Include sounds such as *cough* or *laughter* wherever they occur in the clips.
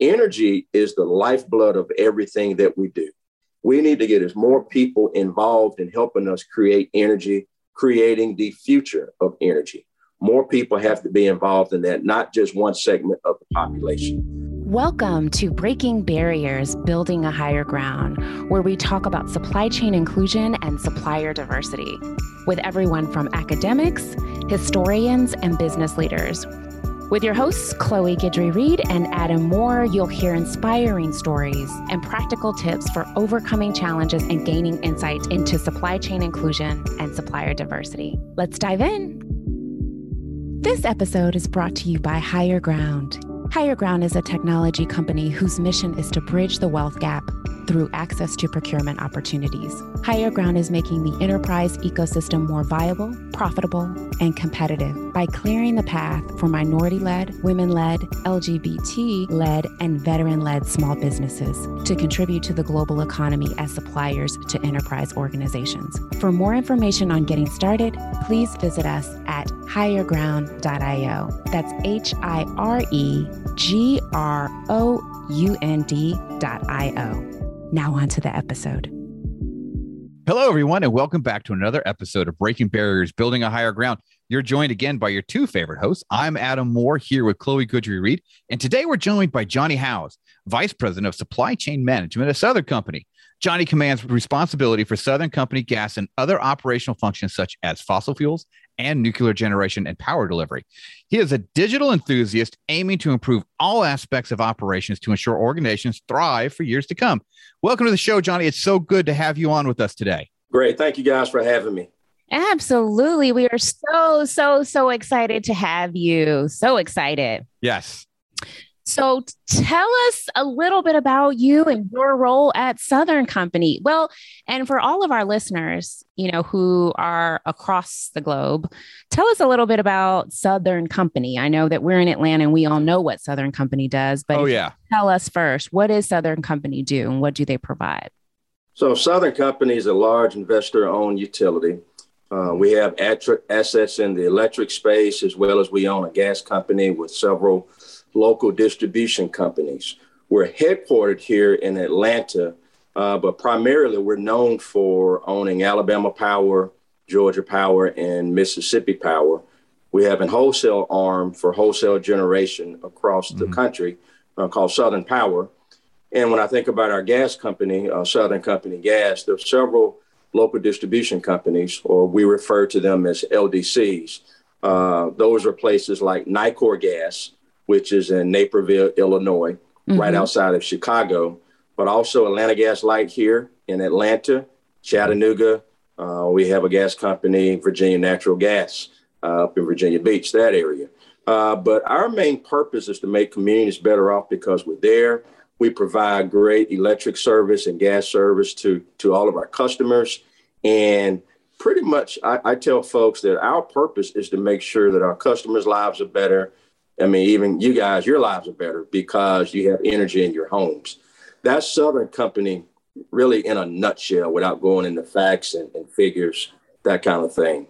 energy is the lifeblood of everything that we do. We need to get as more people involved in helping us create energy, creating the future of energy. More people have to be involved in that, not just one segment of the population. Welcome to Breaking Barriers, Building a Higher Ground, where we talk about supply chain inclusion and supplier diversity with everyone from academics, historians, and business leaders. With your hosts, Chloe Guidry Reed and Adam Moore, you'll hear inspiring stories and practical tips for overcoming challenges and gaining insight into supply chain inclusion and supplier diversity. Let's dive in. This episode is brought to you by HireGround. Higher Ground is a technology company whose mission is to bridge the wealth gap through access to procurement opportunities. HireGround is making the enterprise ecosystem more viable, profitable, and competitive by clearing the path for minority led, women led, LGBT led, and veteran led small businesses to contribute to the global economy as suppliers to enterprise organizations. For more information on getting started, please visit us at hireground.io. That's H I R E G R O U N D.io. Now, on to the episode. Hello, everyone, and welcome back to another episode of Breaking Barriers, Building a Higher Ground. You're joined again by your two favorite hosts. I'm Adam Moore here with Chloe Guidry Reed, and today we're joined by Johnny Howes, Vice President of Supply Chain Management at Southern Company. Johnny commands responsibility for Southern Company gas and other operational functions such as fossil fuels and nuclear generation and power delivery. He is a digital enthusiast aiming to improve all aspects of operations to ensure organizations thrive for years to come. Welcome to the show, Johnny. It's so good to have you on with us today. Great. Thank you guys for having me. Absolutely. We are so, so, so excited to have you. So excited. Yes. So tell us a little bit about you and your role at Southern Company. Well, and for all of our listeners, you know, who are across the globe, tell us a little bit about Southern Company. I know that we're in Atlanta and we all know what Southern Company does, but oh, yeah. tell us first, what does Southern Company do and what do they provide? So Southern Company is a large investor-owned utility. Uh, we have assets in the electric space as well as we own a gas company with several local distribution companies. We're headquartered here in Atlanta, uh, but primarily we're known for owning Alabama Power, Georgia Power, and Mississippi Power. We have a wholesale arm for wholesale generation across mm-hmm. the country uh, called Southern Power. And when I think about our gas company, uh, Southern Company Gas, there are several local distribution companies, or we refer to them as LDCs. Uh, those are places like Nicor Gas, which is in Naperville, Illinois, mm-hmm. right outside of Chicago, but also Atlanta Gas Light here in Atlanta, Chattanooga. Uh, we have a gas company, Virginia Natural Gas, uh, up in Virginia Beach, that area. Uh, but our main purpose is to make communities better off because we're there. We provide great electric service and gas service to, to all of our customers. And pretty much, I, I tell folks that our purpose is to make sure that our customers' lives are better, I mean, even you guys, your lives are better because you have energy in your homes. That Southern Company, really in a nutshell, without going into facts and, and figures, that kind of thing.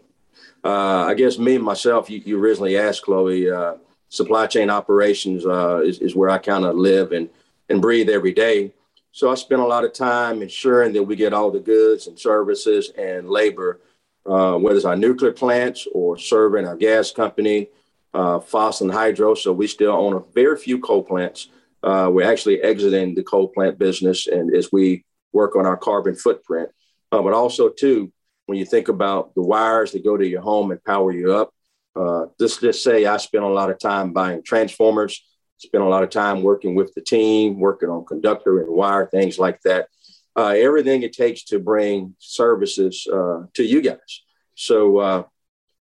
Uh, I guess me myself, you, you originally asked Chloe, uh, supply chain operations uh, is, is where I kind of live and, and breathe every day. So I spend a lot of time ensuring that we get all the goods and services and labor, uh, whether it's our nuclear plants or serving our gas company uh, fossil and hydro. So we still own a very few coal plants. Uh, we're actually exiting the coal plant business, and as we work on our carbon footprint, uh, but also too, when you think about the wires that go to your home and power you up, uh, just just say I spend a lot of time buying transformers, spend a lot of time working with the team, working on conductor and wire things like that. Uh, everything it takes to bring services uh, to you guys. So uh,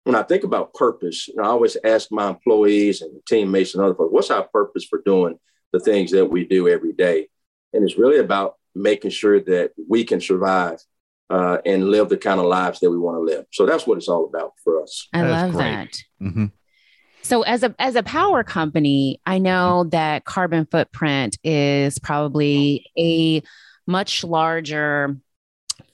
when I think about purpose, I always ask my employees and teammates and other folks, what's our purpose for doing the things that we do every day? And it's really about making sure that we can survive uh, and live the kind of lives that we want to live. So that's what it's all about for us. I love that. Mm-hmm. So as a as a power company, I know that carbon footprint is probably a much larger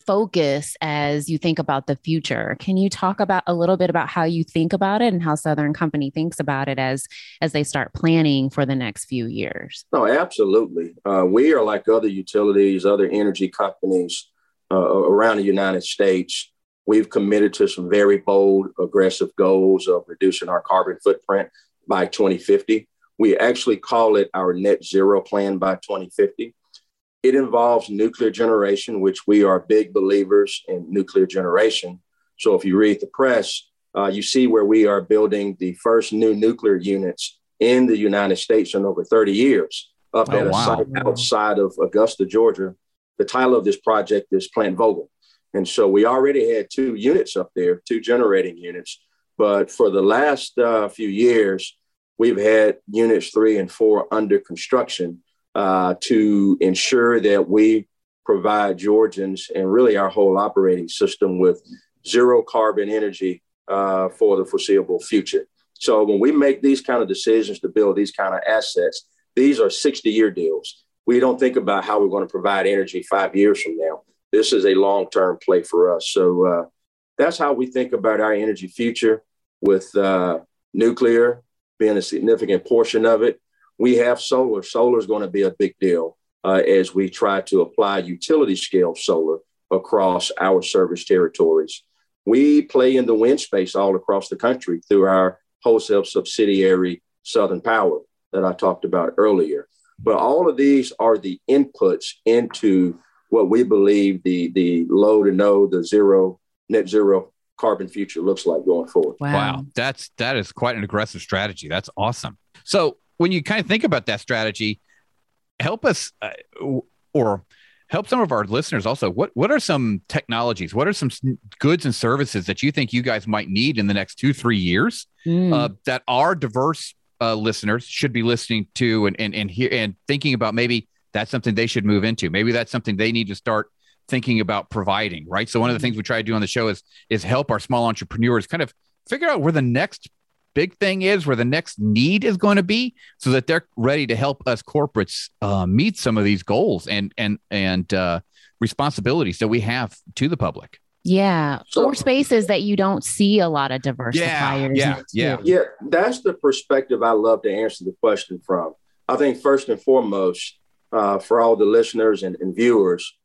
focus as you think about the future. Can you talk about a little bit about how you think about it and how Southern Company thinks about it as as they start planning for the next few years? No, absolutely. Uh, we are like other utilities, other energy companies uh, around the United States. We've committed to some very bold, aggressive goals of reducing our carbon footprint by 2050. We actually call it our net zero plan by 2050. It involves nuclear generation, which we are big believers in nuclear generation. So if you read the press, uh, you see where we are building the first new nuclear units in the United States in over 30 years up oh, at a site outside of Augusta, Georgia. The title of this project is Plant Vogtle. And so we already had two units up there, two generating units. But for the last uh, few years, we've had units three and four under construction uh, to ensure that we provide Georgians and really our whole operating system with zero carbon energy uh, for the foreseeable future. So when we make these kind of decisions to build these kind of assets, these are 60 year deals. We don't think about how we're going to provide energy five years from now. This is a long term play for us. So uh, that's how we think about our energy future with uh, nuclear being a significant portion of it we have solar. Solar is going to be a big deal uh, as we try to apply utility scale solar across our service territories. We play in the wind space all across the country through our wholesale subsidiary, Southern Power, that I talked about earlier. But all of these are the inputs into what we believe the, the low to no, the zero, net zero carbon future looks like going forward. Wow. wow. That's that is quite an aggressive strategy. That's awesome. So when you kind of think about that strategy, help us uh, or help some of our listeners also. What what are some technologies? What are some goods and services that you think you guys might need in the next two three years mm. uh, that our diverse uh, listeners should be listening to and and and here and thinking about maybe that's something they should move into. Maybe that's something they need to start thinking about providing. Right. So one of the things we try to do on the show is is help our small entrepreneurs kind of figure out where the next big thing is, where the next need is going to be, so that they're ready to help us corporates uh, meet some of these goals and and and uh, responsibilities that we have to the public. Yeah, so, or spaces that you don't see a lot of diverse yeah, suppliers. Yeah, yeah, yeah. That's the perspective I love to answer the question from. I think first and foremost, uh, for all the listeners and, and viewers,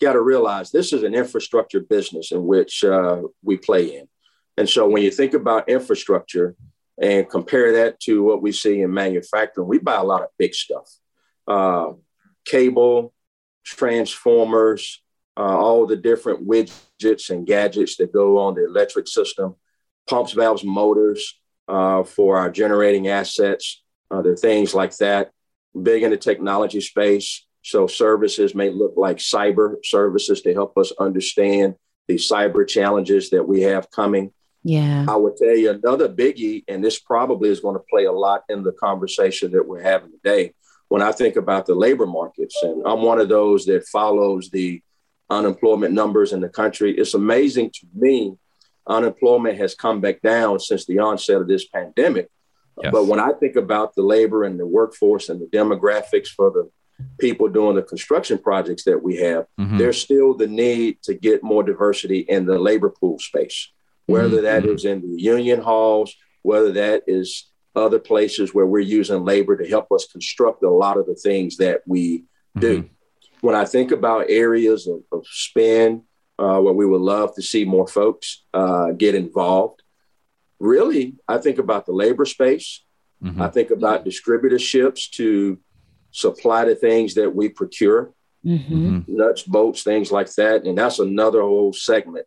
got to realize this is an infrastructure business in which uh, we play in. And so when you think about infrastructure, and compare that to what we see in manufacturing, we buy a lot of big stuff uh, cable, transformers, uh, all the different widgets and gadgets that go on the electric system, pumps, valves, motors uh, for our generating assets. Uh, there are things like that. Big in the technology space. So services may look like cyber services to help us understand the cyber challenges that we have coming. Yeah. I would tell you another biggie, and this probably is going to play a lot in the conversation that we're having today. When I think about the labor markets, and I'm one of those that follows the unemployment numbers in the country, it's amazing to me. Unemployment has come back down since the onset of this pandemic. Yes. But when I think about the labor and the workforce and the demographics for the people doing the construction projects that we have, mm-hmm. there's still the need to get more diversity in the labor pool space whether that mm-hmm. is in the union halls, whether that is other places where we're using labor to help us construct a lot of the things that we do. Mm-hmm. When I think about areas of, of spend uh, where we would love to see more folks uh, get involved, really, I think about the labor space. Mm-hmm. I think about distributorships to supply the things that we procure, mm-hmm. nuts, bolts, things like that. And that's another whole segment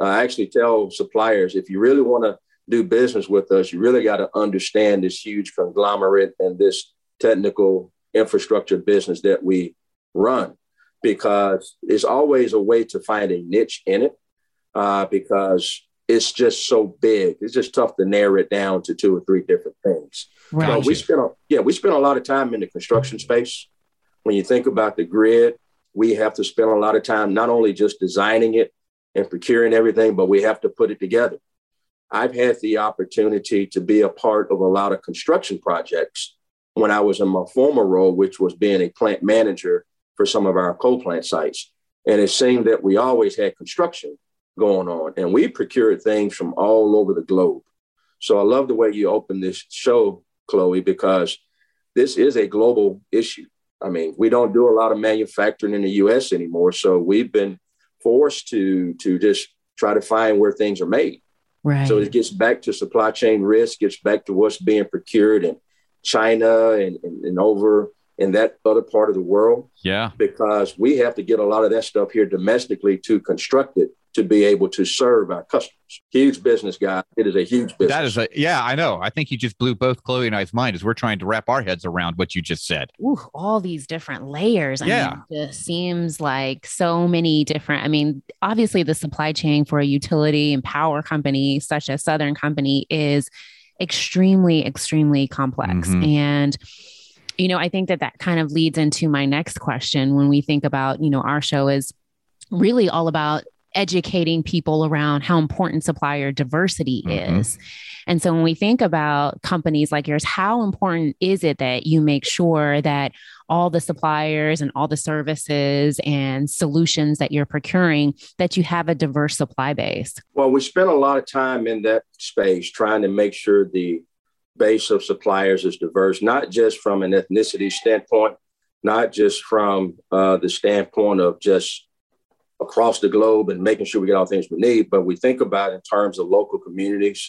I actually tell suppliers if you really want to do business with us, you really got to understand this huge conglomerate and this technical infrastructure business that we run because there's always a way to find a niche in it uh, because it's just so big. It's just tough to narrow it down to two or three different things. Right. But we spend a, yeah, we spend a lot of time in the construction space. When you think about the grid, we have to spend a lot of time not only just designing it, and procuring everything, but we have to put it together. I've had the opportunity to be a part of a lot of construction projects when I was in my former role, which was being a plant manager for some of our coal plant sites. And it seemed that we always had construction going on, and we procured things from all over the globe. So I love the way you open this show, Chloe, because this is a global issue. I mean, we don't do a lot of manufacturing in the US anymore. So we've been forced to to just try to find where things are made. Right. So it gets back to supply chain risk, gets back to what's being procured in China and, and, and over in that other part of the world. Yeah. Because we have to get a lot of that stuff here domestically to construct it to be able to serve our customers. Huge business, guy. It is a huge business. That is a yeah, I know. I think you just blew both Chloe and I's mind as we're trying to wrap our heads around what you just said. Ooh, all these different layers. I Yeah. mean, it just seems like so many different. I mean, obviously, the supply chain for a utility and power company such as Southern Company is extremely, extremely complex. Mhm. And you know, I think that that kind of leads into my next question when we think about, you know, our show is really all about educating people around how important supplier diversity Mhm. is. And so when we think about companies like yours, how important is it that you make sure that all the suppliers and all the services and solutions that you're procuring that you have a diverse supply base? Well, we spent a lot of time in that space trying to make sure the base of suppliers is diverse, not just from an ethnicity standpoint, not just from uh, the standpoint of just across the globe and making sure we get all things we need, but we think about it in terms of local communities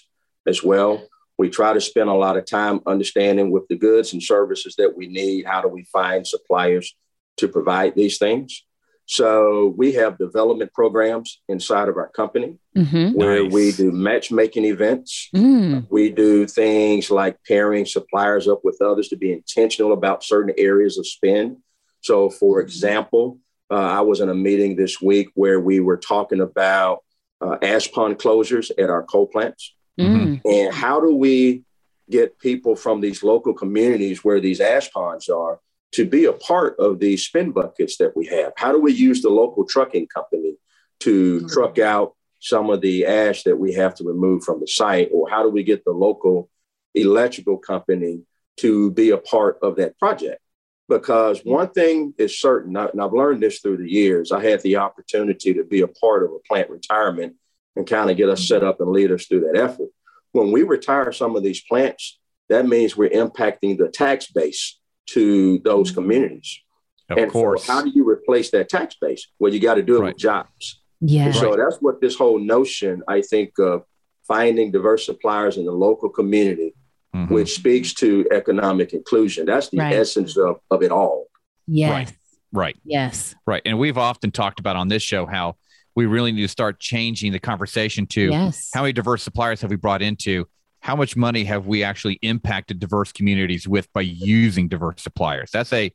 as well. We try to spend a lot of time understanding with the goods and services that we need, how do we find suppliers to provide these things? So we have development programs inside of our company Mm-hmm. where Nice. we do matchmaking events. Mm, We do things like pairing suppliers up with others to be intentional about certain areas of spend. So, for example, uh, I was in a meeting this week where we were talking about uh, ash pond closures at our coal plants. mm, And how do we get people from these local communities where these ash ponds are to be a part of these spin buckets that we have? How do we use the local trucking company to Mhm. truck out some of the ash that we have to remove from the site? Or how do we get the local electrical company to be a part of that project? Because one thing is certain, and I've learned this through the years, I had the opportunity to be a part of a plant retirement and kind of get us set mm-hmm. up and lead us through that effort. When we retire some of these plants, that means we're impacting the tax base to those mm-hmm. communities. Of and course. so, how do you replace that tax base? Well, you got to do it Right. with jobs. yeah. And so that's what this whole notion, I think, of finding diverse suppliers in the local community, Mhm. which speaks to economic inclusion. That's the Right. essence of, of it all. Yes. right. Yes. Right. And we've often talked about on this show how we really need to start changing the conversation to Yes. how many diverse suppliers have we brought into? How much money have we actually impacted diverse communities with by using diverse suppliers? That's a,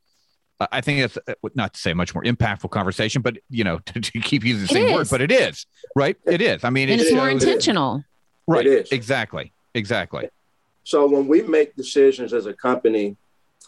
I think that's uh, not to say much more impactful conversation, but you know, *laughs* to, to keep using the It same word, but it is right. It is. I mean, and it it's more shows- intentional. right. It is. Exactly. Exactly. So when we make decisions as a company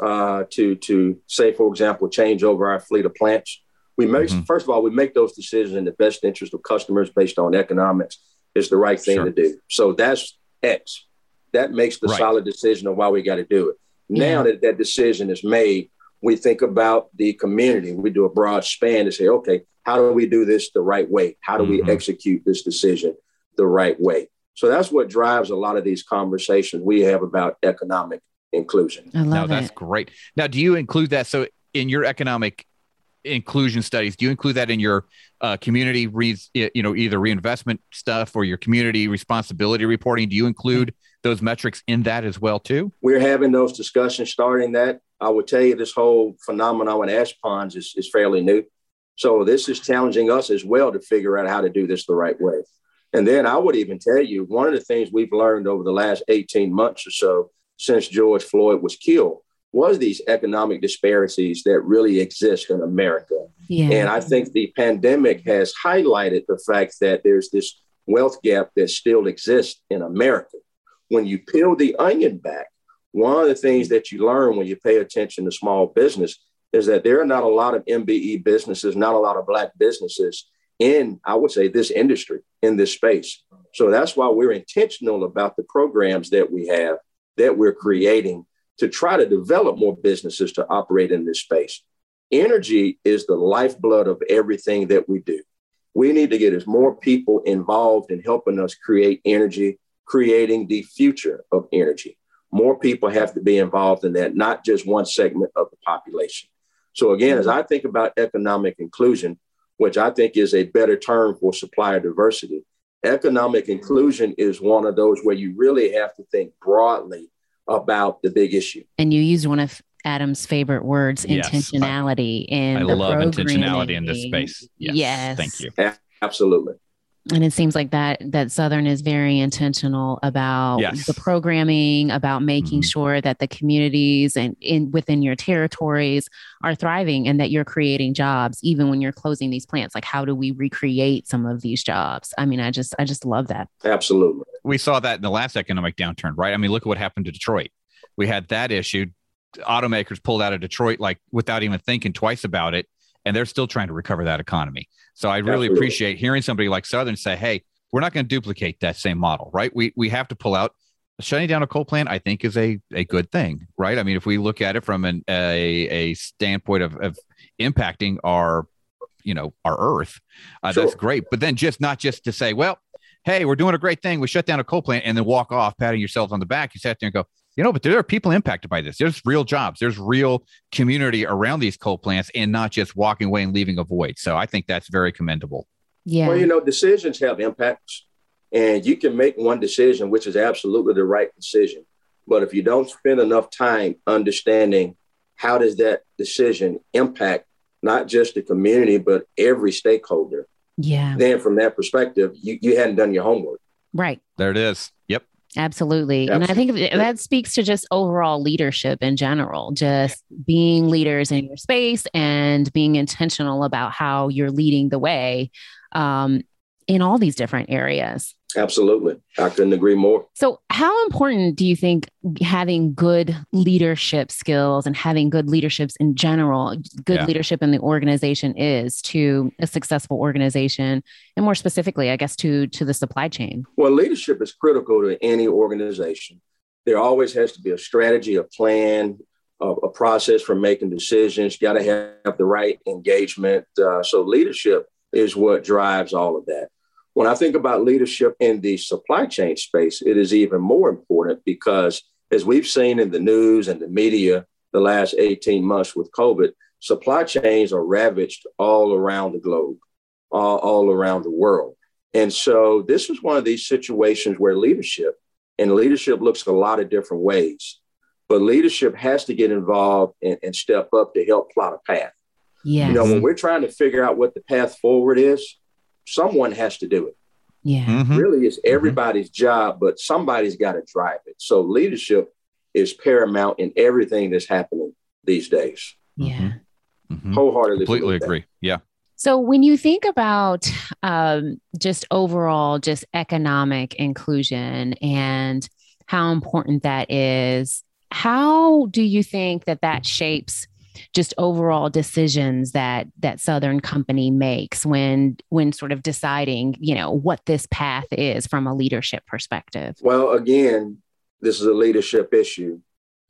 uh, to to say, for example, change over our fleet of plants, we make Mhm. first of all we make those decisions in the best interest of customers based on economics. Is the right thing Sure. to do. So that's X. That makes the Right. solid decision of why we got to do it. Now that that decision is made, we think about the community. We do a broad span to say, okay, how do we do this the right way? How do Mhm. we execute this decision the right way? So that's what drives a lot of these conversations we have about economic inclusion. I No, love that's it. great. Now, do you include that? So, in your economic inclusion studies, do you include that in your uh, community, re- you know, either reinvestment stuff or your community responsibility reporting? Do you include those metrics in that as well too? We're having those discussions starting that. I would tell you this whole phenomenon with ash ponds is, is fairly new. So this is challenging us as well to figure out how to do this the right way. And then I would even tell you one of the things we've learned over the last 18 months or so since George Floyd was killed was these economic disparities that really exist in America. Yeah. And I think the pandemic has highlighted the fact that there's this wealth gap that still exists in America. When you peel the onion back, one of the things that you learn when you pay attention to small business is that there are not a lot of MBE businesses, not a lot of Black businesses in, I would say, this industry, in this space. So that's why we're intentional about the programs that we have, that we're creating to try to develop more businesses to operate in this space. energy is the lifeblood of everything that we do. We need to get as more people involved in helping us create energy, creating the future of energy. More people have to be involved in that, not just one segment of the population. So, again, as mm-hmm. I think about economic inclusion, which I think is a better term for supplier diversity, economic mm-hmm. inclusion is one of those where you really have to think broadly about the big issue. And you used one of Adam's favorite words, yes, intentionality. I, in I love intentionality in this space. Yes, yes. Thank you. Absolutely and it seems like that that southern is very intentional about yes. the programming about making mm-hmm. sure that the communities and in within your territories are thriving and that you're creating jobs even when you're closing these plants. Like how do we recreate some of these jobs? I mean i just i just love that. Absolutely. We saw that in the last economic downturn right? I mean look at what happened to detroit. We had that issue. Automakers pulled out of detroit like without even thinking twice about it and they're still trying to recover that economy so I really Absolutely. appreciate hearing somebody like Southern say, "Hey, we're not going to duplicate that same model, right? We we have to pull out." Shutting down a coal plant, I think, is a, a good thing, right? I mean, if we look at it from an, a, a standpoint of, of impacting our, you know, our Earth, uh, sure. that's great. But then just not just to say, well, hey, we're doing a great thing. We shut down a coal plant and then walk off, patting yourselves on the back. You sat there and go, you know, but there are people impacted by this. There's real jobs, there's real community around these coal plants and not just walking away and leaving a void. So I think that's very commendable. Yeah. Well, you know, decisions have impacts, and you can make one decision, which is absolutely the right decision. But if you don't spend enough time understanding how does that decision impact not just the community, but every stakeholder, yeah. Then from that perspective, you, you hadn't done your homework. Right. There it is. Yep. Absolutely. Absolutely. And I think that speaks to just overall leadership in general, just being leaders in your space and being intentional about how you're leading the way um, in all these different areas. Absolutely. I couldn't agree more. So, how important do you think having good leadership skills and having good leaderships in general, good yeah. leadership in the organization is to a successful organization and more specifically, I guess to to the supply chain? Well, leadership is critical to any organization. There always has to be a strategy, a plan, a, a process for making decisions. You got to have the right engagement. Uh, so, leadership is what drives all of that. When I think about leadership in the supply chain space, it is even more important because, as we've seen in the news and the media the last 18 months with COVID, supply chains are ravaged all around the globe, all, all around the world. And so, this is one of these situations where leadership, and leadership looks a lot of different ways, but leadership has to get involved and, and step up to help plot a path. Yeah. You know, when we're trying to figure out what the path forward is, someone has to do it. Yeah. Mm-hmm. Really, it's mm-hmm. everybody's mm-hmm. job, but somebody's got to drive it. So leadership is paramount in everything that's happening these days. Yeah. Mm-hmm. Wholeheartedly. Completely agree. Yeah. So when you think about um, just overall, just economic inclusion and how important that is, how do you think that that shapes just overall decisions that that Southern Company makes when when sort of deciding, you know, what this path is from a leadership perspective? Well, again, this is a leadership issue.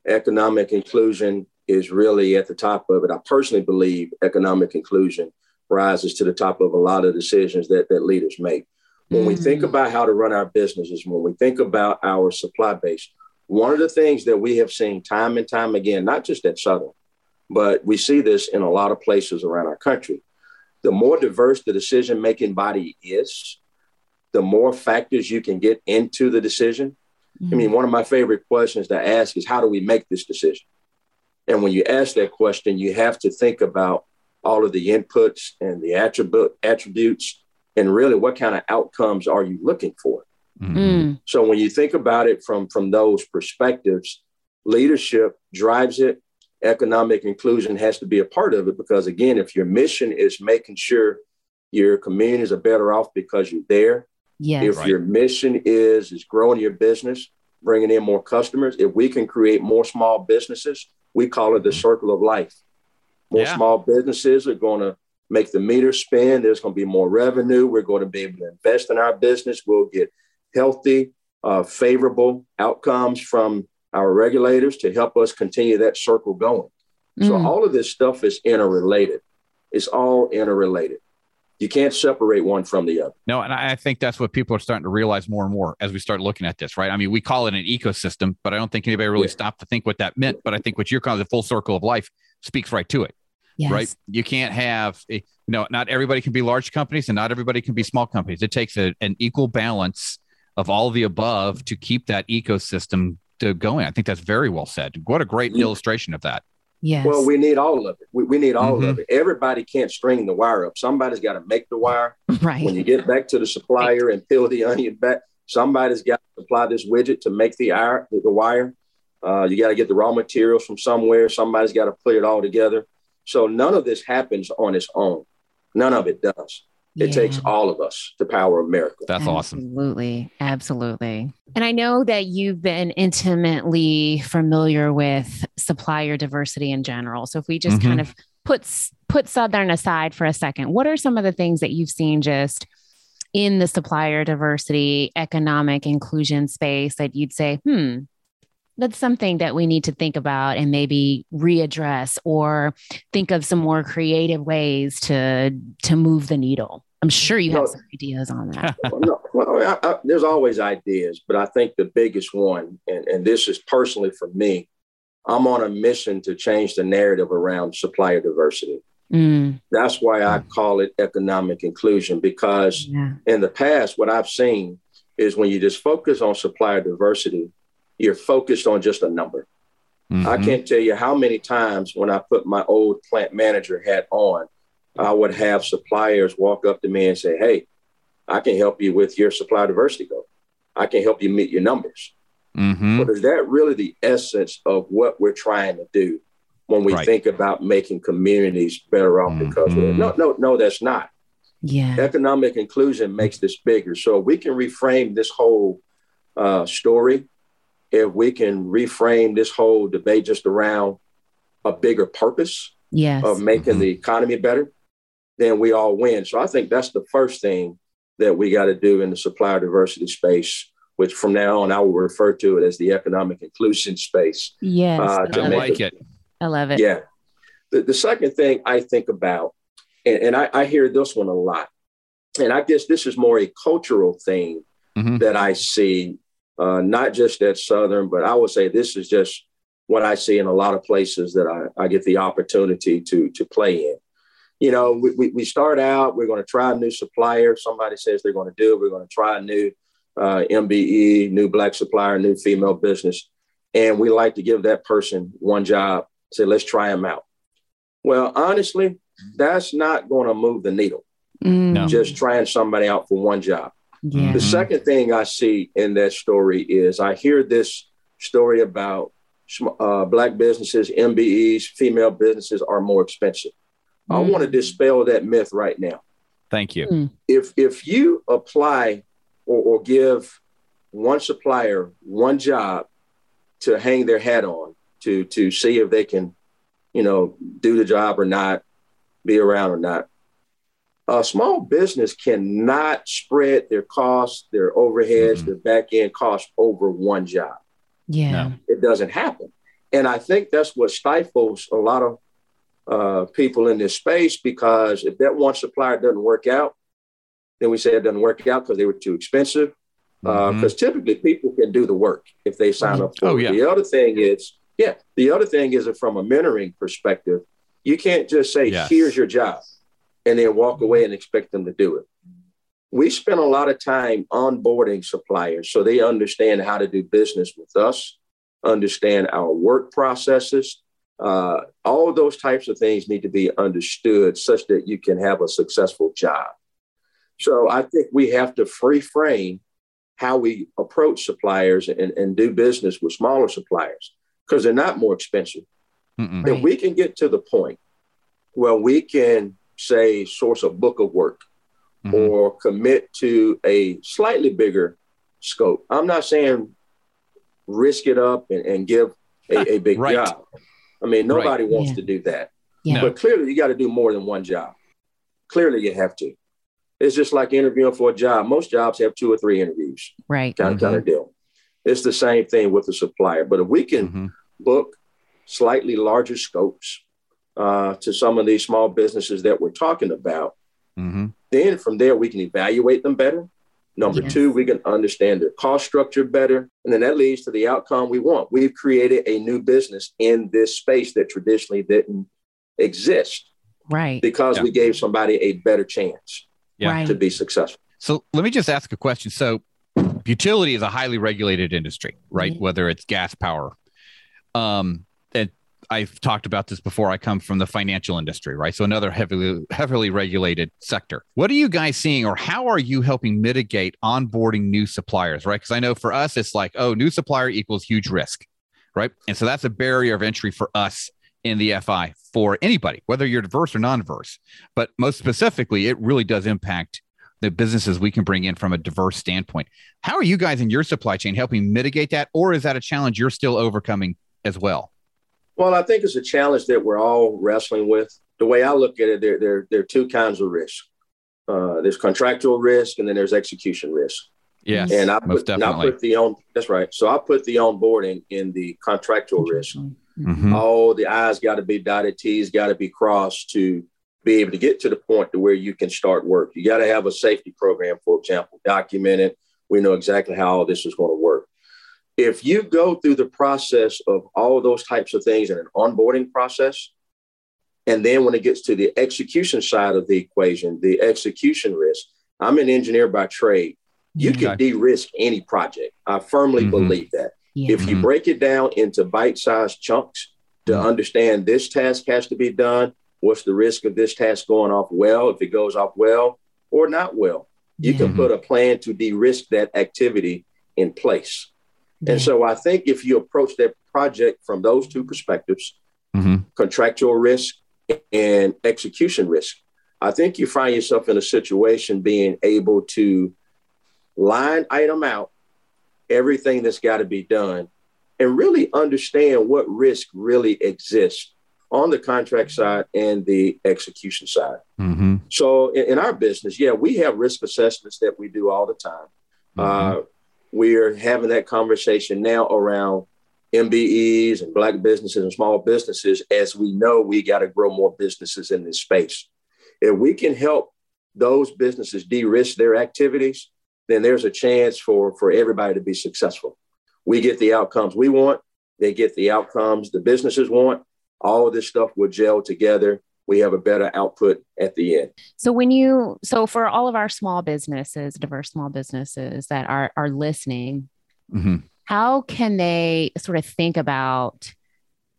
Economic inclusion is really at the top of it. I personally believe economic inclusion rises to the top of a lot of decisions that, that leaders make. When mm. we think mm. about how to run our businesses, when we think about our supply base, one of the things that we have seen time and time again, not just at Southern, but we see this in a lot of places around our country. The more diverse the decision making body is, the more factors you can get into the decision. Mm-hmm. I mean, one of my favorite questions to ask is how do we make this decision? And when you ask that question, you have to think about all of the inputs and the attribute attributes and really what kind of outcomes are you looking for? Mm-hmm. So when you think about it from from those perspectives, leadership drives it, economic inclusion has to be a part of it because again if your mission is making sure your communities are better off because you're there yeah if right. your mission is is growing your business bringing in more customers if we can create more small businesses we call it the circle of life more yeah. small businesses are going to make the meter spin there's going to be more revenue we're going to be able to invest in our business we'll get healthy uh, favorable outcomes from our regulators to help us continue that circle going. So mm. all of this stuff is interrelated. It's all interrelated. You can't separate one from the other. No, and I think that's what people are starting to realize more and more as we start looking at this, right? I mean, we call it an ecosystem, but I don't think anybody really Yeah. stopped to think what that meant. But I think what you're calling the full circle of life speaks right to it, Yes. right? You can't have, a, you know, not everybody can be large companies and not everybody can be small companies. It takes a, an equal balance of all the above to keep that ecosystem to going. I think that's very well said. What a great Yeah. illustration of that. Yes. Well, we need all of it. We, we need all Mhm. of it. Everybody can't string the wire up. Somebody's got to make the wire. right. When you get back to the supplier and peel the onion back, somebody's got to apply this widget to make the, ir- the, the wire. Uh, you got to get the raw materials from somewhere. Somebody's got to put it all together. So none of this happens on its own. None of it does. It Yeah. takes all of us to power America. That's awesome. Absolutely. Absolutely. And I know that you've been intimately familiar with supplier diversity in general. So if we just Mhm. kind of put put Southern aside for a second, what are some of the things that you've seen just in the supplier diversity, economic inclusion space that you'd say, hmm, that's something that we need to think about and maybe readdress or think of some more creative ways to to move the needle. I'm sure you have No. some ideas on that. *laughs* well, no, well, I, I, there's always ideas, but I think the biggest one, and, and this is personally for me, I'm on a mission to change the narrative around supplier diversity. Mm, That's why I call it economic inclusion because yeah. in the past, what I've seen is when you just focus on supplier diversity, you're focused on just a number. I Mhm. can't tell you how many times when I put my old plant manager hat on, I would have suppliers walk up to me and say, Hey, I can help you with your supply diversity goal. I can help you meet your numbers. Mhm. But is that really the essence of what we're trying to do when we Right. think about making communities better off because of it? Mhm. No, no, no, that's not. Yeah. Economic inclusion makes this bigger. So we can reframe this whole uh, story. If we can reframe this whole debate just around a bigger purpose Yes. of making Mhm. the economy better, then we all win. So I think that's the first thing that we got to do in the supplier diversity space, which from now on I will refer to it as the economic inclusion space. yes. uh, I, to I love make like it. it. I love it. Yeah. The, the second thing I think about, and, and I, I hear this one a lot, and I guess this is more a cultural thing Mhm. that I see, uh, not just at Southern, but I would say this is just what I see in a lot of places that I, I get the opportunity to, to play in. You know, we, we, we start out, we're going to try a new supplier. Somebody says they're going to do it. We're going to try a new uh, MBE, new black supplier, new female business. And we like to give that person one job, say, let's try them out. Well, honestly, that's not going to move the needle, Mm, No. just trying somebody out for one job. Yeah. The Mhm. second thing I see in that story is I hear this story about uh, black businesses, MBEs, female businesses are more expensive. I Mm. want to dispel that myth right now. Thank you. If if you apply or, or give one supplier one job to hang their hat on to to see if they can, you know, do the job or not, be around or not, a small business cannot spread their costs, their overheads, Mhm. their back end costs over one job. Yeah. No. It doesn't happen. And I think that's what stifles a lot of uh, people in this space because if that one supplier doesn't work out, then we say it doesn't work out because they were too expensive. Because typically people can do the work if they sign up for Oh, it. yeah. The other thing is, yeah, the other thing is that from a mentoring perspective, you can't just say, Yes. here's your job, and then walk away and expect them to do it. We spend a lot of time onboarding suppliers so they understand how to do business with us, understand our work processes. Uh, all of those types of things need to be understood such that you can have a successful job. So I think we have to free frame how we approach suppliers and, and do business with smaller suppliers because they're not more expensive. Right. If we can get to the point where we can say source a book of work Mhm. or commit to a slightly bigger scope. I'm not saying risk it up and, and give a, a big Right. job. I mean, nobody wants Yeah. to do that. Yeah. But clearly, you got to do more than one job. Clearly, you have to. It's just like interviewing for a job. Most jobs have two or three interviews, Right. kind of, kind of deal. It's the same thing with the supplier. But if we can Mhm. book, slightly larger scopes uh, to some of these small businesses that we're talking about. Mm-hmm. Then from there, we can evaluate them better. Number yes. two, we can understand their cost structure better. And then that leads to the outcome we want. We've created a new business in this space that traditionally didn't exist. Right. Because yeah. we gave somebody a better chance yeah. to be successful. So let me just ask a question. So utility is a highly regulated industry, right? Mm-hmm. Whether it's gas power. Um, and I've talked about this before. I come from the financial industry, right? So another heavily heavily regulated sector. What are you guys seeing, or how are you helping mitigate onboarding new suppliers, right? Because I know for us, it's like, oh, new supplier equals huge risk, right? And so that's a barrier of entry for us in the FI for anybody, whether you're diverse or non-diverse. But most specifically, it really does impact the businesses we can bring in from a diverse standpoint. How are you guys in your supply chain helping mitigate that, or is that a challenge you're still overcoming as well? Well, I think it's a challenge that we're all wrestling with. The way I look at it, there, there, there are two kinds of risk. Uh, there's contractual risk, and then there's execution risk. Yes, and I put, and I put the on. That's right. So I put the onboarding in the contractual risk. Mm-hmm. All the I's got to be dotted, T's got to be crossed to be able to get to the point to where you can start work. You got to have a safety program, for example, documented. We know exactly how all this is going to work. If you go through the process of all of those types of things in an onboarding process, and then when it gets to the execution side of the equation, the execution risk, I'm an engineer by trade. You can de-risk any project. I firmly mm-hmm. believe that. Yeah. If you mm-hmm. break it down into bite-sized chunks to mm-hmm. understand this task has to be done, what's the risk of this task going off well, if it goes off well or not well, you yeah. can put a plan to de-risk that activity in place. And so I think if you approach that project from those two perspectives, mm-hmm. contractual risk and execution risk, I think you find yourself in a situation being able to line item out everything that's got to be done and really understand what risk really exists on the contract side and the execution side. Mm-hmm. So in, in, our business, yeah, we have risk assessments that we do all the time. Mm-hmm. Uh, we're having that conversation now around MBEs and black businesses and small businesses as we know we got to grow more businesses in this space. If we can help those businesses de-risk their activities, then there's a chance for, for everybody to be successful. We get the outcomes we want, they get the outcomes the businesses want. All of this stuff will gel together. We have a better output at the end. So when you so for all of our small businesses, diverse small businesses that are are listening, mm-hmm. how can they sort of think about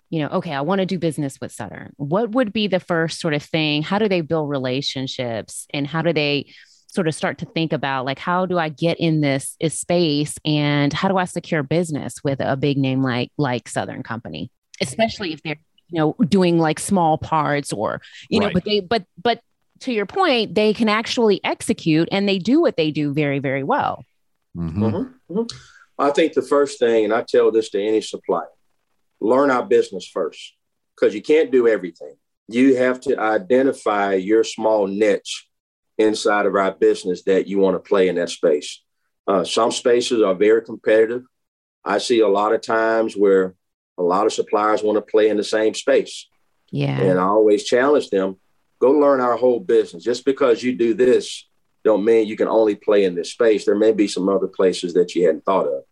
you know, okay, I want to do business with Southern. What would be the first sort of thing? How do they build relationships and how do they sort of start to think about like how do I get in this, this space and how do I secure business with a big name like like Southern Company, especially if they're you know doing like small parts or you right. know, but they but but to your point, they can actually execute and they do what they do very very well. Mm-hmm. Mm-hmm. mm-hmm. I think the first thing, and I tell this to any supplier, learn our business first because you can't do everything. You have to identify your small niche inside of our business that you want to play in that space. Uh, some spaces are very competitive. I see a lot of times where a lot of suppliers want to play in the same space. Yeah. And I always challenge them go learn our whole business. Just because you do this, don't mean you can only play in this space. There may be some other places that you hadn't thought of.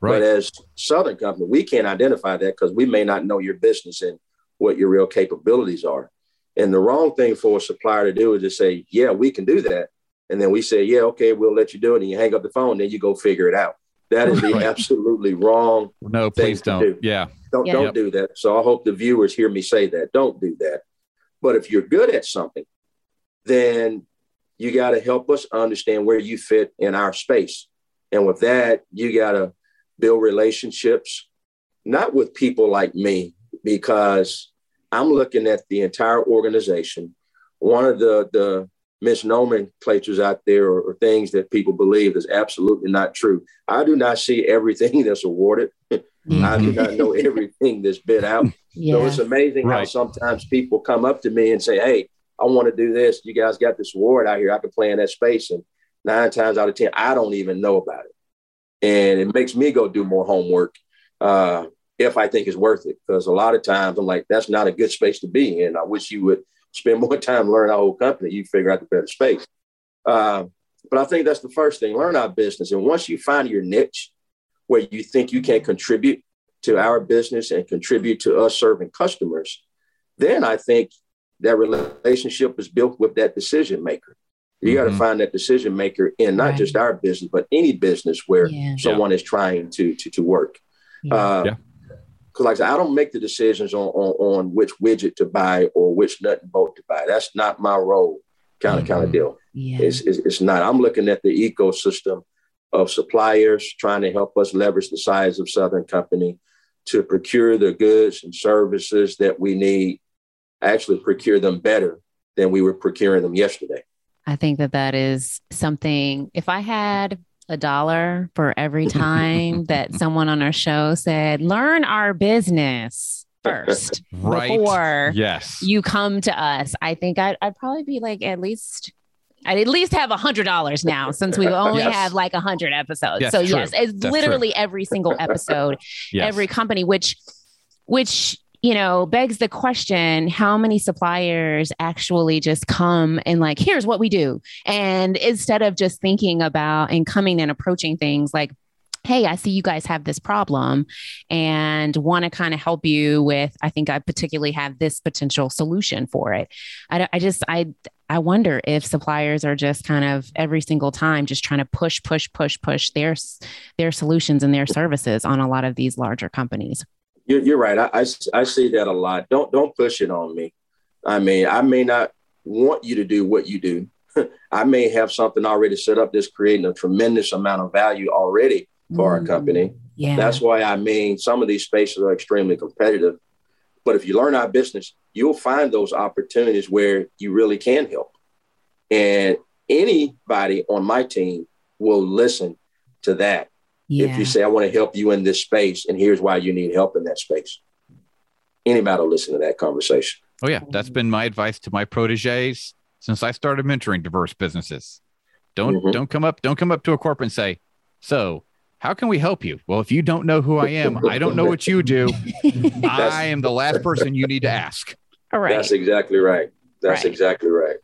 Right. But as Southern Company, we can't identify that because we may not know your business and what your real capabilities are. And the wrong thing for a supplier to do is to say, yeah, we can do that. And then we say, yeah, okay, we'll let you do it. And you hang up the phone, then you go figure it out. That is the absolutely wrong. No, please don't. Do. Yeah. Don't yeah. don't yep. do that. So I hope the viewers hear me say that. Don't do that. But if you're good at something, then you got to help us understand where you fit in our space. And with that, you got to build relationships, not with people like me, because I'm looking at the entire organization. One of the, the misnomenclatures out there or, or, things that people believe is absolutely not true. I do not see everything *laughs* that's awarded. Mm-hmm. I do not know everything that's bid out. Yeah. *laughs* So it's amazing right. how sometimes people come up to me and say, Hey, I want to do this. You guys got this award out here. I can play in that space. And nine times out of 10, I don't even know about it. And it makes me go do more homework. Uh, if I think it's worth it. Because a lot of times I'm like, that's not a good space to be in. I wish you would spend more time learning our whole company. You figure out the better space. Uh, but I think that's the first thing. Learn our business, and once you find your niche where you think you can contribute to our business and contribute to us serving customers, then I think that relationship is built with that decision maker. You mm-hmm. got to find that decision maker in not right. just our business, but any business where yeah. someone yeah. is trying to to, to work. Yeah. Uh, yeah. Because, like I said, I don't make the decisions on, on, on which widget to buy or which nut and bolt to buy. That's not my role, kind of mm-hmm. kind of deal. Yeah. It's, it's, it's not. I'm looking at the ecosystem of suppliers trying to help us leverage the size of Southern Company to procure the goods and services that we need, actually procure them better than we were procuring them yesterday. I think that that is something, if I had a dollar for every time that *laughs* someone on our show said, learn our business first *laughs* right. before yes. you come to us, I think I'd, I'd probably be like at least I'd at least have a hundred dollars now since we *laughs* only yes. have like a hundred episodes. Yes, so true. yes, it's That's literally true. every single episode, yes. every company, which, which you know begs the question: How many suppliers actually just come and like, here's what we do, and instead of just thinking about and coming and approaching things like hey, I see you guys have this problem and want to kind of help you with, I think I particularly have this potential solution for it. I, I just, I, I wonder if suppliers are just kind of every single time just trying to push, push, push, push their, their solutions and their services on a lot of these larger companies. You're, you're right. I, I, I see that a lot. Don't, don't push it on me. I mean, I may not want you to do what you do. *laughs* I may have something already set up that's creating a tremendous amount of value already for mm. our company. Yeah. That's why I mean some of these spaces are extremely competitive. But if you learn our business, you'll find those opportunities where you really can help. And anybody on my team will listen to that. Yeah. If you say, I want to help you in this space, and here's why you need help in that space. Anybody will listen to that conversation. Oh, yeah. That's been my advice to my proteges since I started mentoring diverse businesses. Don't mm-hmm. don't come up, don't come up to a corporate and say, So how can we help you? Well, if you don't know who I am, I don't know what you do. *laughs* I am the last person you need to ask. All right. That's exactly right. That's right. exactly right.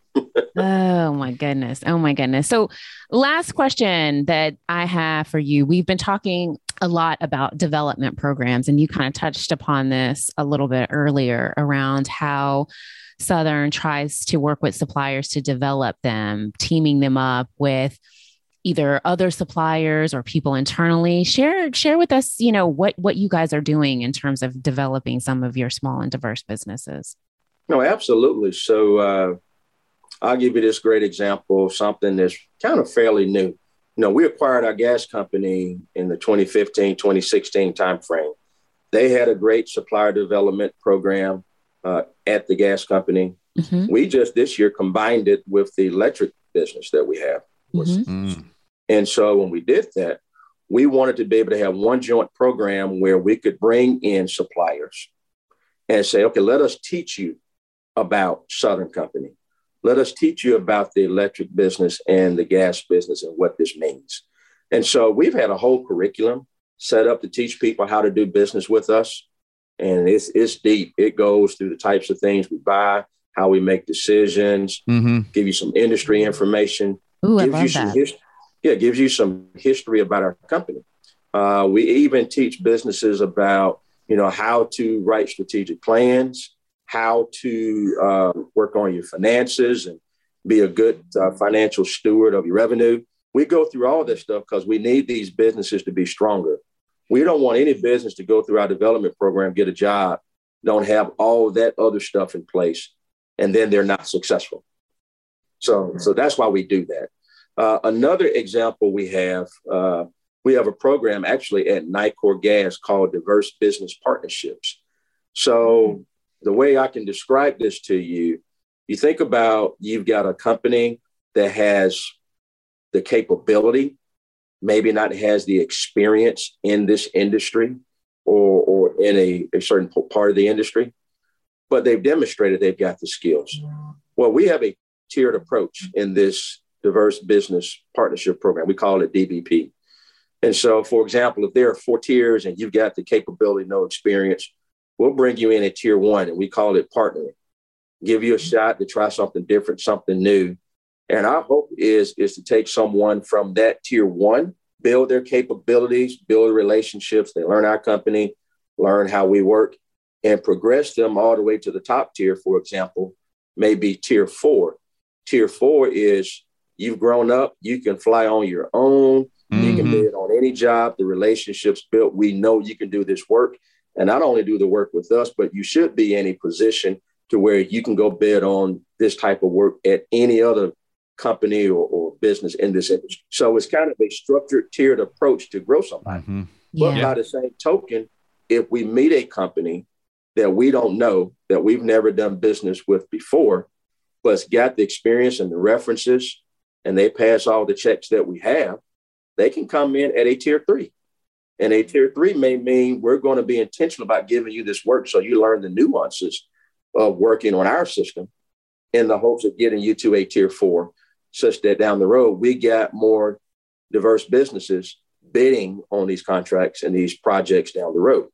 Oh my goodness. Oh my goodness. So, last question that I have for you. We've been talking a lot about development programs, and you kind of touched upon this a little bit earlier around how Southern tries to work with suppliers to develop them, teaming them up with either other suppliers or people internally share share with us you know what what you guys are doing in terms of developing some of your small and diverse businesses no absolutely so uh, i'll give you this great example of something that's kind of fairly new you know we acquired our gas company in the 2015 2016 timeframe they had a great supplier development program uh, at the gas company mm-hmm. we just this year combined it with the electric business that we have mm-hmm. Mm. And so when we did that, we wanted to be able to have one joint program where we could bring in suppliers and say, okay, let us teach you about Southern Company. Let us teach you about the electric business and the gas business and what this means. And so we've had a whole curriculum set up to teach people how to do business with us. And it's, it's deep. It goes through the types of things we buy, how we make decisions, mm-hmm. give you some industry information, Ooh, gives you some history yeah, gives you some history about our company. Uh, we even teach businesses about, you know, how to write strategic plans, how to uh, work on your finances and be a good uh, financial steward of your revenue. We go through all this stuff because we need these businesses to be stronger. We don't want any business to go through our development program, get a job, don't have all that other stuff in place, and then they're not successful. So, so that's why we do that. Uh, another example we have, uh, we have a program actually at Nicor Gas called Diverse Business Partnerships. So the way I can describe this to you, you think about you've got a company that has the capability, maybe not has the experience in this industry or, or in a, a certain part of the industry, but they've demonstrated they've got the skills. Well, we have a tiered approach in this diverse business partnership program. We call it DBP. And so, for example, if there are four tiers and you've got the capability, no experience, we'll bring you in at tier one and we call it partnering. Give you a shot to try something different, something new. And our hope is, is to take someone from that tier one, build their capabilities, build relationships, they learn our company, learn how we work, and progress them all the way to the top tier, for example, maybe tier four. Tier four is you've grown up, you can fly on your own, Mm-hmm. You can mm-hmm. bid on any job, the relationships built. We know you can do this work. And not only do the work with us, but you should be in a position to where you can go bid on this type of work at any other company or, or business in this industry. So it's kind of a structured, tiered approach to grow somebody. Mm-hmm. But by the same token, if we meet a company that we don't know, that we've never done business with before, but's got the experience and the references, and they pass all the checks that we have, they can come in at a tier three. And a tier three may mean we're going to be intentional about giving you this work so you learn the nuances of working on our system in the hopes of getting you to a tier four, such that down the road we get more diverse businesses bidding on these contracts and these projects down the road.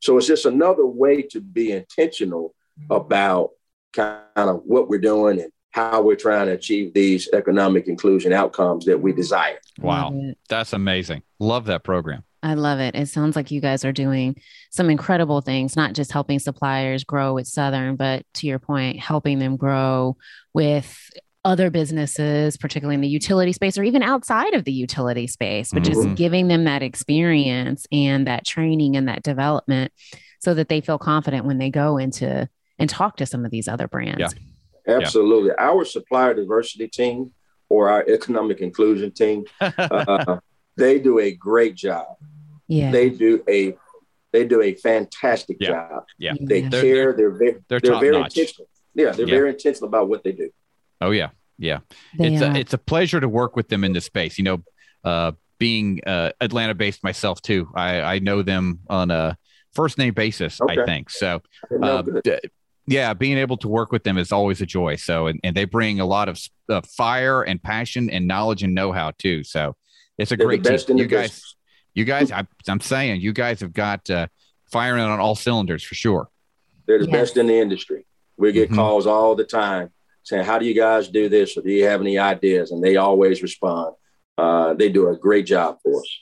So it's just another way to be intentional mm-hmm. about kind of what we're doing and how we're trying to achieve these economic inclusion outcomes that we mm-hmm. desire. Wow. That's amazing. Love that program. I love it. It sounds like you guys are doing some incredible things, not just helping suppliers grow with Southern, but to your point, helping them grow with other businesses, particularly in the utility space or even outside of the utility space, but mm-hmm. just giving them that experience and that training and that development so that they feel confident when they go into and talk to some of these other brands. Yeah. Absolutely. Yeah. Our supplier diversity team or our economic inclusion team, *laughs* uh, they do a great job. Yeah. They do a they do a fantastic yeah. job. Yeah. They they're, care. They're very they're, they're very notch. intentional. Yeah, they're yeah. very intentional about what they do. Oh yeah. Yeah. They it's a, it's a pleasure to work with them in this space. You know, uh, being uh, Atlanta based myself too, I, I know them on a first name basis, okay. I think. So uh, yeah, being able to work with them is always a joy. So, and, and they bring a lot of uh, fire and passion and knowledge and know how too. So, it's a They're great team. You guys, business. you guys, I, am saying you guys have got uh, firing on all cylinders for sure. They're the yes. best in the industry. We get mm-hmm. calls all the time saying, "How do you guys do this? Or do you have any ideas?" And they always respond. Uh, they do a great job for us.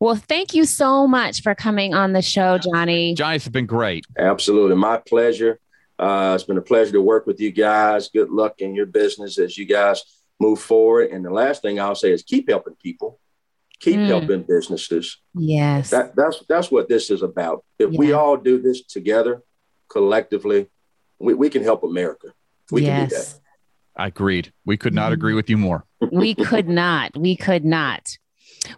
Well, thank you so much for coming on the show, Johnny. Johnny's been great. Absolutely, my pleasure. Uh, it's been a pleasure to work with you guys. Good luck in your business as you guys move forward. And the last thing I'll say is keep helping people, keep mm. helping businesses. Yes, that, that's that's what this is about. If yeah. we all do this together, collectively, we, we can help America. We yes. can do that. I agreed. We could not agree with you more. we could not. We could not.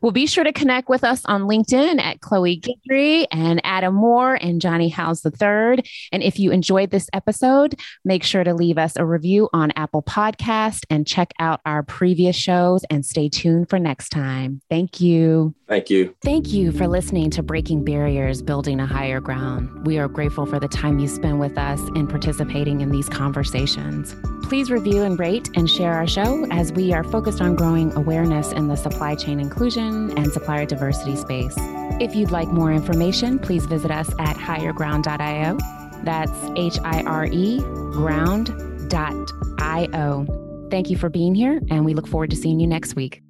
Well, be sure to connect with us on LinkedIn at Chloe Guidry and Adam Moore and Johnny Howes III. And if you enjoyed this episode, make sure to leave us a review on Apple Podcast and check out our previous shows and stay tuned for next time. Thank you. Thank you. Thank you for listening to Breaking Barriers, Building a Higher Ground. We are grateful for the time you spend with us and participating in these conversations. Please review and rate and share our show as we are focused on growing awareness in the supply chain inclusion and supplier diversity space. If you'd like more information, please visit us at hireground.io. That's H I R E ground.io. Thank you for being here, and we look forward to seeing you next week.